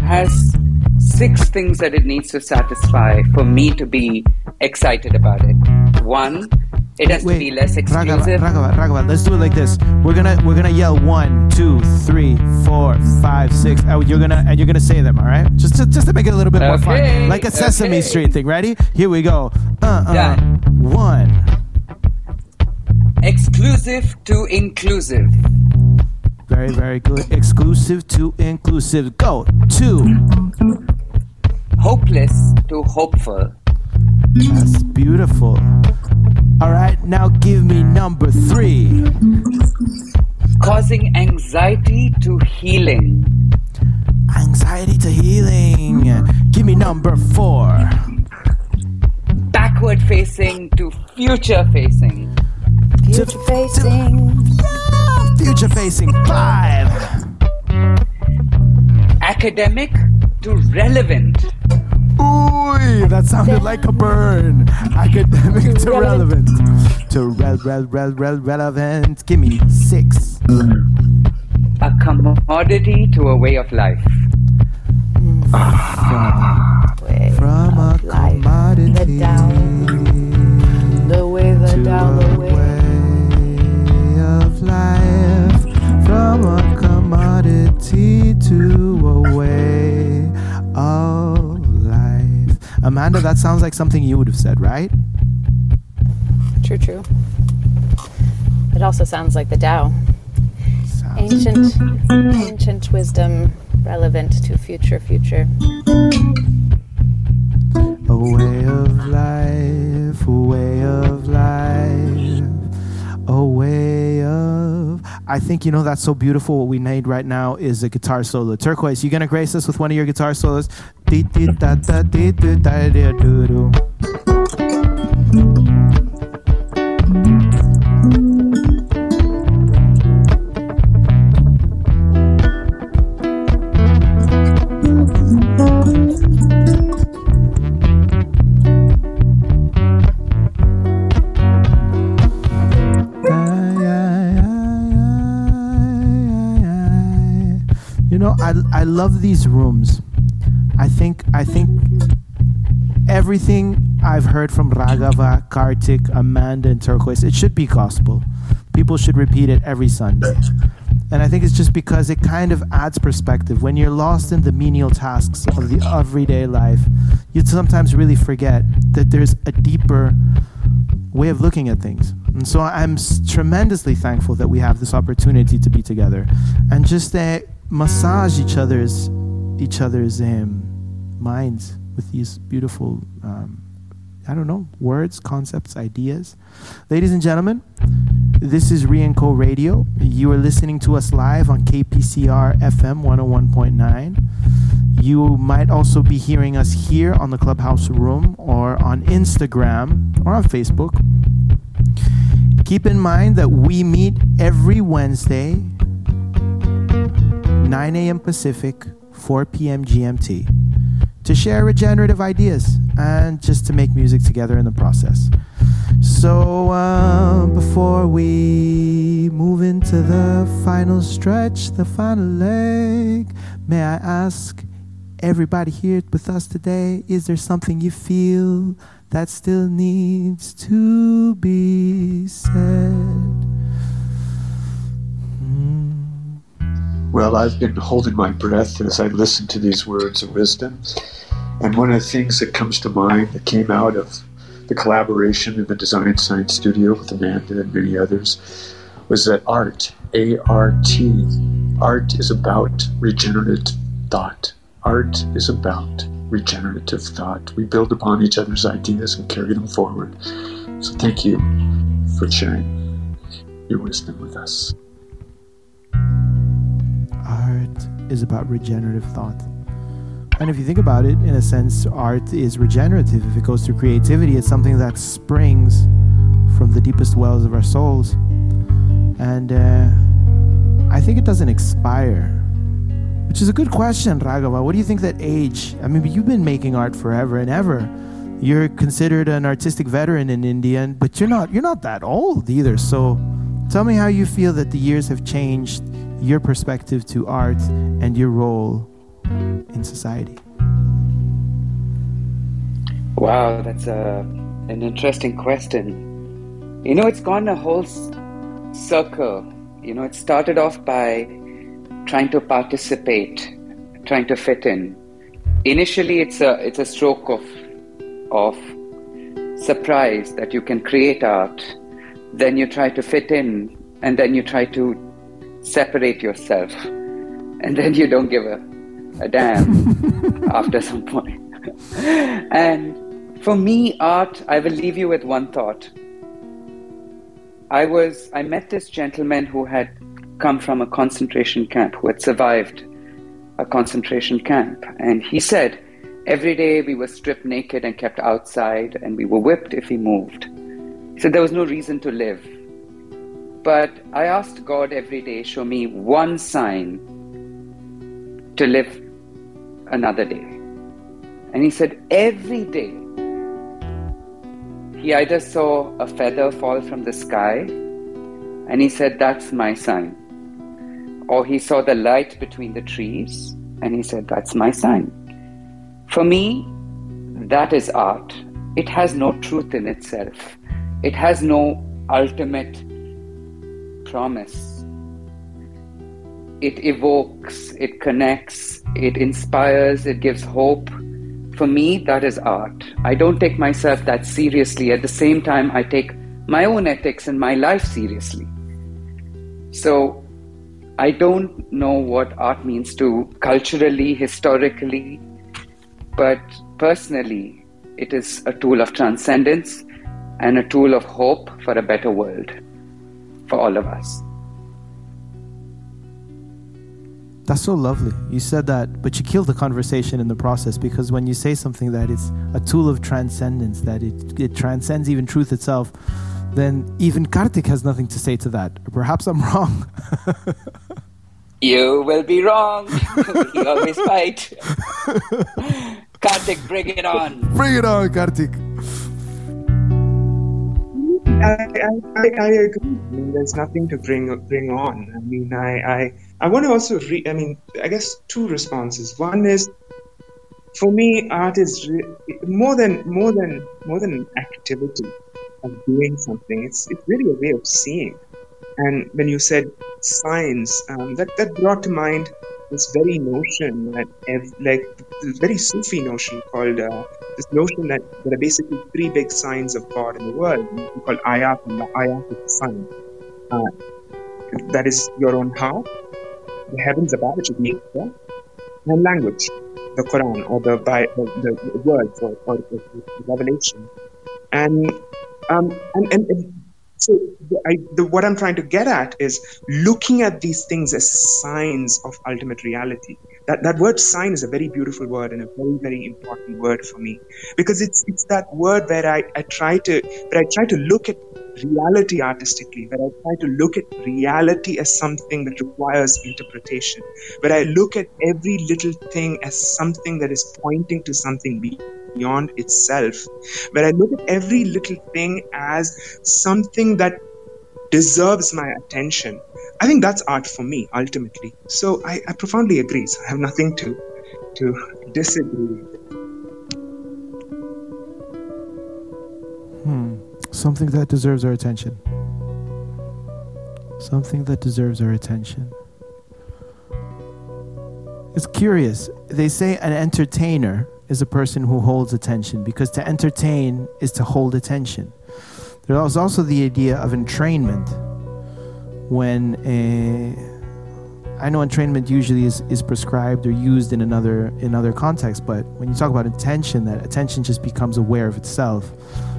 has six things that it needs to satisfy for me to be excited about it. One, it has Wait, to be less exclusive. Raghava, Raghava, Raghava, let's do it like this. We're gonna we're gonna yell one, two, three, four, five, six. Oh, you're gonna and you're gonna say them, all right? Just to, just to make it a little bit okay, more fun, like a Sesame okay. Street thing. Ready? Here we go. Uh, uh, yeah. One. Exclusive to inclusive. Very, very good. Exclusive to inclusive. Go. Two. Hopeless to hopeful. That's beautiful. All right, now give me number three. Causing anxiety to healing. Anxiety to healing. Give me number four. Backward facing to future facing. Future facing. Future facing. Five. Academic to relevant. Ooh, that sounded like a burn. Academic to relevant. To re- re- re- re- relevant. Give me six. a commodity to a way of life. From, from a commodity the down, the way, the to down, commodity to a way of life. Amanda, that sounds like something you would have said, right? True, true. It also sounds like the Tao. Sounds Ancient, ancient wisdom relevant to future, future. A way of life, a way of life, a way of. I think you know that's so beautiful. What we made right now is a guitar solo. Turquoise, you gonna grace us with one of your guitar solos? Love these rooms. I think I think everything I've heard from Raghava, Karthik, Amanda, and Turquoise, it should be gospel. People should repeat it every Sunday. And I think it's just because it kind of adds perspective. When you're lost in the menial tasks of the everyday life, you sometimes really forget that there's a deeper way of looking at things. And so I'm tremendously thankful that we have this opportunity to be together and just uh, massage each other's each other's um, minds with these beautiful um, I don't know words, concepts, ideas. Ladies and gentlemen, this is Re&Co Radio. You are listening to us live on KPCR FM 101.9. You might also be hearing us here on the Clubhouse Room or on Instagram or on Facebook. Keep in mind that we meet every Wednesday, 9 a.m. Pacific, 4 p.m. GMT, to share regenerative ideas and just to make music together in the process. So, uh, before we move into the final stretch, the final leg, may I ask everybody here with us today is there something you feel that still needs to be said? Well, I've been holding my breath as I listen to these words of wisdom. And one of the things that comes to mind that came out of the collaboration in the Design Science Studio with Amanda and many others was that art, A R T, art is about regenerative thought. Art is about regenerative thought. We build upon each other's ideas and carry them forward. So thank you for sharing your wisdom with us. Is about regenerative thought. And if you think about it, in a sense, art is regenerative. If it goes through creativity, it's something that springs from the deepest wells of our souls. And uh, I think it doesn't expire, which is a good question, Raghava. What do you think that age? I mean, you've been making art forever and ever. You're considered an artistic veteran in India, but you're not. You're not that old either. So, tell me how you feel that the years have changed your perspective to art and your role in society. Wow, that's a, an interesting question. You know, it's gone a whole circle. You know, it started off by trying to participate, trying to fit in. Initially, it's a it's a stroke of of surprise that you can create art. Then you try to fit in, and then you try to separate yourself, and then you don't give a a damn after some point. and for me, art, I will leave you with one thought. I was I met this gentleman who had come from a concentration camp, who had survived a concentration camp, and he said every day we were stripped naked and kept outside, and we were whipped if we moved. He said there was no reason to live. But I asked God every day, show me one sign to live another day. And he said, every day, he either saw a feather fall from the sky, and he said, That's my sign. or he saw the light between the trees and he said, That's my sign. For me, that is art. It has no truth in itself, it has no ultimate promise. It evokes, it connects, it inspires, it gives hope. For me, that is art. I don't take myself that seriously. At the same time, I take my own ethics and my life seriously. So, I don't know what art means to culturally, historically, but personally, it is a tool of transcendence and a tool of hope for a better world for all of us. That's so lovely. You said that, but you killed the conversation in the process because when you say something that it's a tool of transcendence, that it, it transcends even truth itself, then even Karthik has nothing to say to that. Perhaps I'm wrong. you will be wrong. we always fight. Karthik, bring it on. Bring it on, Karthik. I, I, I, agree. I mean, there's nothing to bring bring on. I mean, I, I, I want to also read. I mean, I guess two responses. One is, for me, art is re- more than more than more than an activity of doing something. It's it's really a way of seeing. And when you said science, um, that that brought to mind this very notion that, ev- like, this very Sufi notion called uh, this notion that there are basically three big signs of God in the world. called ayat, and the ayat is the sign. Uh, that is your own heart, the heavens above, which is nature, and language, the Quran or the, by, the, the or, or the, the, revelation. And, um, and, and, and so I, the, what I'm trying to get at is looking at these things as signs of ultimate reality. That that word "sign" is a very beautiful word and a very very important word for me. Because it's it's that word where I, I try to where I try to look at reality artistically, where I try to look at reality as something that requires interpretation, where I look at every little thing as something that is pointing to something beyond itself, where I look at every little thing as something that deserves my attention. I think that's art for me, ultimately. So I, I profoundly agree. So I have nothing to to disagree with. Hmm. Something that deserves our attention. Something that deserves our attention. It's curious. They say an entertainer is a person who holds attention because to entertain is to hold attention. There is also the idea of entrainment. When a, I know entrainment usually is, is prescribed or used in another in other contexts, but when you talk about attention, that attention just becomes aware of itself.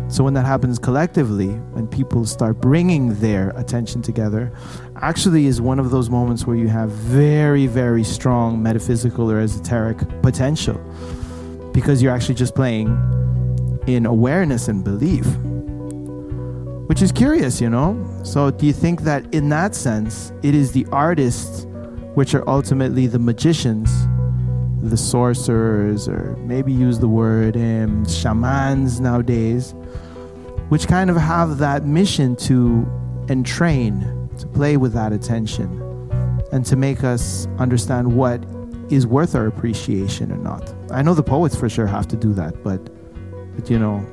So when that happens collectively, when people start bringing their attention together, actually is one of those moments where you have very, very strong metaphysical or esoteric potential because you're actually just playing in awareness and belief, which is curious, you know? So, do you think that in that sense, it is the artists which are ultimately the magicians, the sorcerers, or maybe use the word um, shamans nowadays, which kind of have that mission to entrain, to play with that attention, and to make us understand what is worth our appreciation or not. I know the poets for sure have to do that, but, but you know,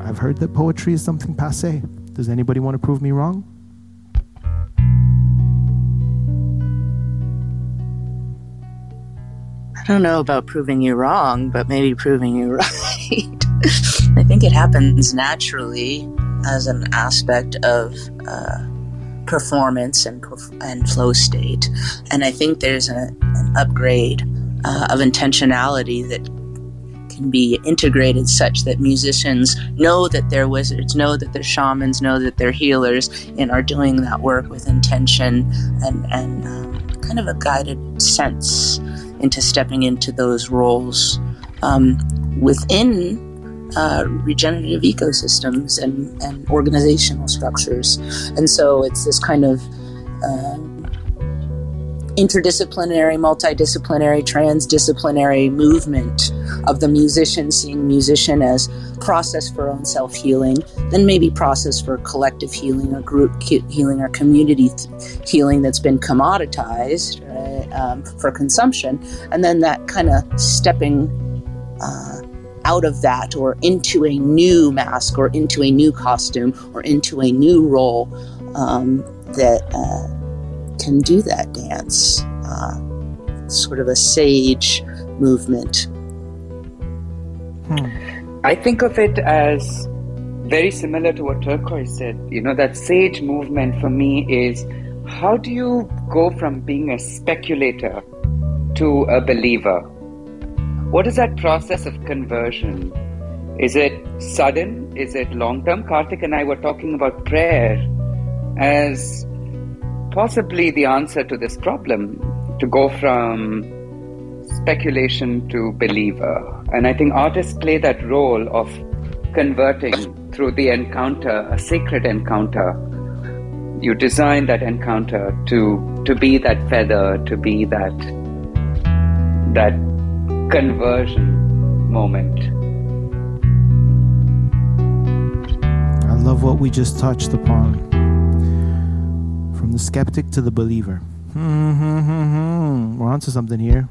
I've heard that poetry is something passe. Does anybody want to prove me wrong? I don't know about proving you wrong, but maybe proving you right. I think it happens naturally as an aspect of uh, performance and and flow state. And I think there's a, an upgrade uh, of intentionality that can be integrated such that musicians know that they're wizards, know that they're shamans, know that they're healers, and are doing that work with intention and and um, kind of a guided sense into stepping into those roles um, within uh, regenerative ecosystems and, and organizational structures. And so it's this kind of uh, interdisciplinary, multidisciplinary, transdisciplinary movement of the musician, seeing musician as process for own self healing, then maybe process for collective healing or group healing or community healing that's been commoditized right, um, for consumption, and then that kind of stepping. Uh, out of that or into a new mask or into a new costume or into a new role um, that uh, can do that dance. Uh, sort of a sage movement. Hmm. I think of it as very similar to what Turquoise said. You know, that sage movement for me is how do you go from being a speculator to a believer? What is that process of conversion? Is it sudden? Is it long term? Karthik and I were talking about prayer as possibly the answer to this problem to go from speculation to believer. And I think artists play that role of converting through the encounter, a sacred encounter. You design that encounter to to be that feather, to be that that conversion moment. I love what we just touched upon the skeptic to the believer. We're onto something here.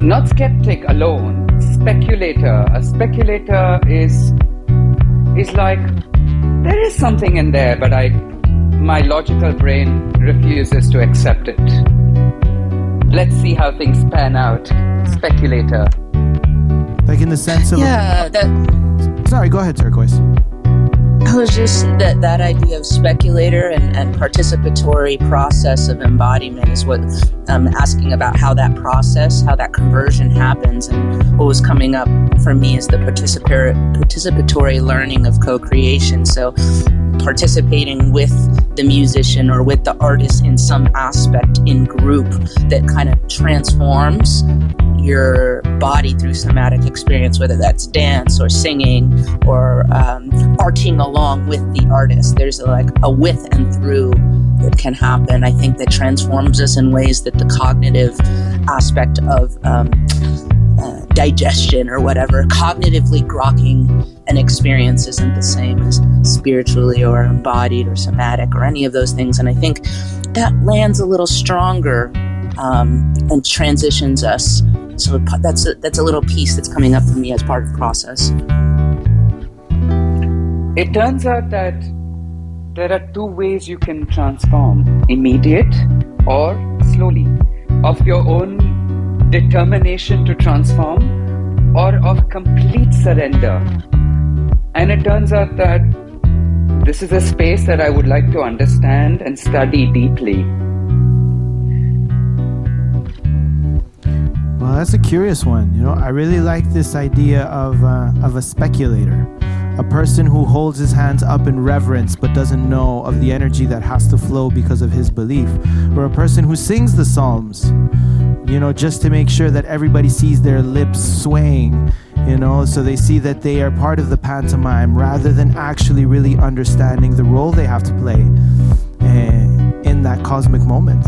Not skeptic alone, speculator. A speculator is is like there is something in there, but I my logical brain refuses to accept it. Let's see how things pan out. Speculator. Like in the sense of yeah. That. Sorry, go ahead, turquoise. I was just that that idea of speculator and, and participatory process of embodiment is what I'm asking about how that process, how that conversion happens, and what was coming up for me is the participatory participatory learning of co-creation. So participating with the musician or with the artist in some aspect in group that kind of transforms your body through somatic experience, whether that's dance or singing or um, arting along with the artist. There's like a with and through that can happen. I think that transforms us in ways that the cognitive aspect of um, uh, digestion or whatever, cognitively grokking an experience isn't the same as spiritually or embodied or somatic or any of those things. And I think that lands a little stronger um, and transitions us so that's a, that's a little piece that's coming up for me as part of the process. It turns out that there are two ways you can transform immediate or slowly, of your own determination to transform or of complete surrender. And it turns out that this is a space that I would like to understand and study deeply. Well, that's a curious one. You know, I really like this idea of uh, of a speculator, a person who holds his hands up in reverence but doesn't know of the energy that has to flow because of his belief, or a person who sings the psalms, you know, just to make sure that everybody sees their lips swaying, you know, so they see that they are part of the pantomime rather than actually really understanding the role they have to play uh, in that cosmic moment.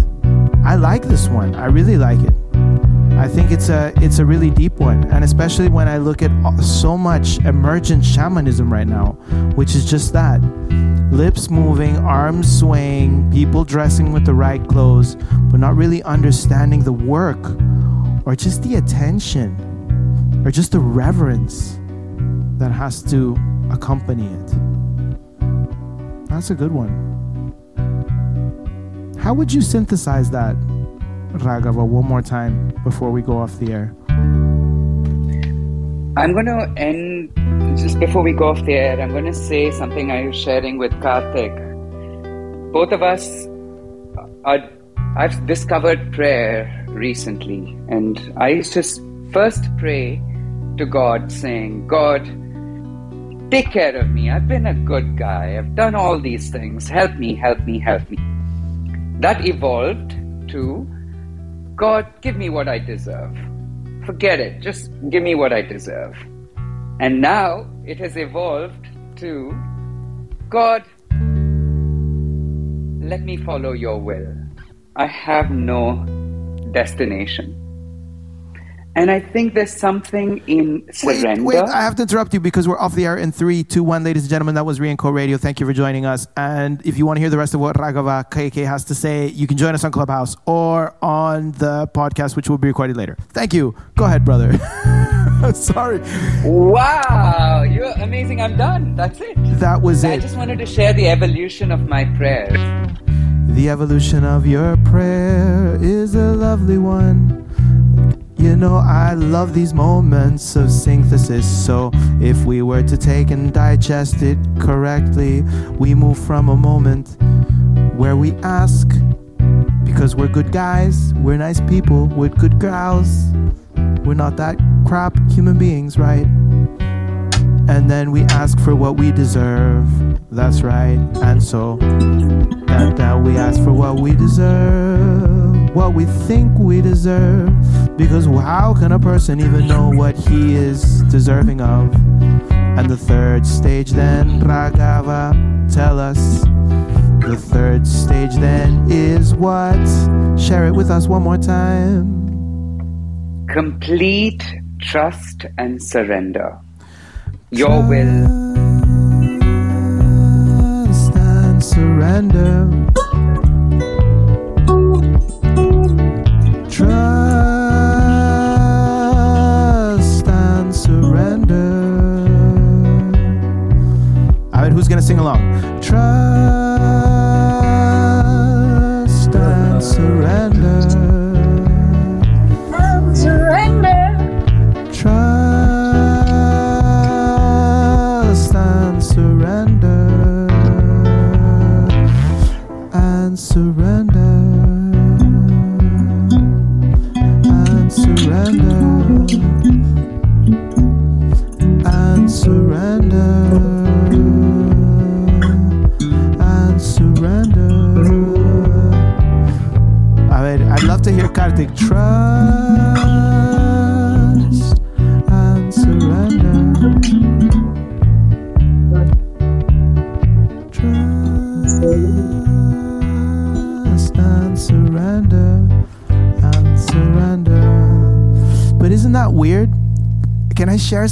I like this one. I really like it. I think it's a it's a really deep one, and especially when I look at uh, so much emergent shamanism right now, which is just that: lips moving, arms swaying, people dressing with the right clothes, but not really understanding the work, or just the attention, or just the reverence that has to accompany it. That's a good one. How would you synthesize that? Raghava one more time before we go off the air? I'm going to end just before we go off the air. I'm going to say something I was sharing with Karthik. Both of us are. I've discovered prayer recently, and I used to first pray to God, saying, God, take care of me. I've been a good guy. I've done all these things. Help me, help me, help me. That evolved to God, give me what I deserve. Forget it. Just give me what I deserve. And now it has evolved to God, let me follow your will. I have no destination. And I think there's something in surrender. Wait, wait, I have to interrupt you because we're off the air in three, two, one. Ladies and gentlemen, that was Re&Co Radio. Thank you for joining us. And if you want to hear the rest of what Raghava KK has to say, you can join us on Clubhouse or on the podcast, which will be recorded later. Thank you. Go ahead, brother. Sorry. Wow, you're amazing. I'm done. That's it. That was it. I just wanted to share the evolution of my prayers. The evolution of your prayer is a lovely one. You know, I love these moments of synthesis. So, if we were to take and digest it correctly, we move from a moment where we ask, because we're good guys, we're nice people, we're good girls, we're not that crap human beings, right? And then we ask for what we deserve. That's right. And so, that, that we ask for what we deserve, what we think we deserve. Because how can a person even know what he is deserving of? And the third stage, then, Raghava, tell us. The third stage, then, is what? Share it with us one more time. Complete trust and surrender. Your will. Trust and surrender. Trust and surrender. All right, who's gonna sing along? Trust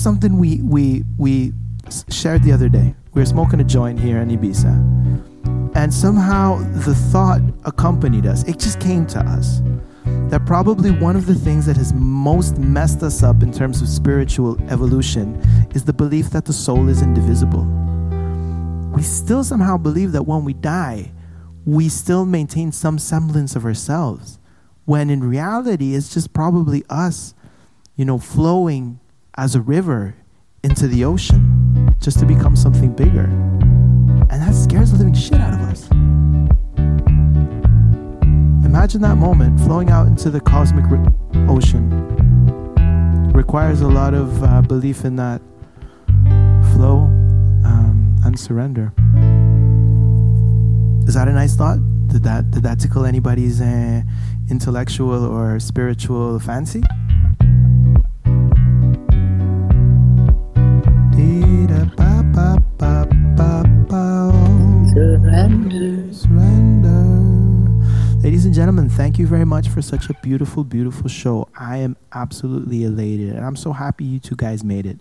something we we we shared the other day? We were smoking a joint here in Ibiza, and somehow the thought accompanied us. It just came to us that probably one of the things that has most messed us up in terms of spiritual evolution is the belief that the soul is indivisible. We still somehow believe that when we die, we still maintain some semblance of ourselves, when in reality, it's just probably us, you know, flowing as a river into the ocean just to become something bigger. And that scares the living shit out of us. Imagine that moment flowing out into the cosmic ocean. Requires a lot of uh, belief in that flow um, and surrender. Is that a nice thought? Did that did that tickle anybody's uh, intellectual or spiritual fancy? Ladies and gentlemen, thank you very much for such a beautiful, beautiful show. I am absolutely elated, and I'm so happy you two guys made it.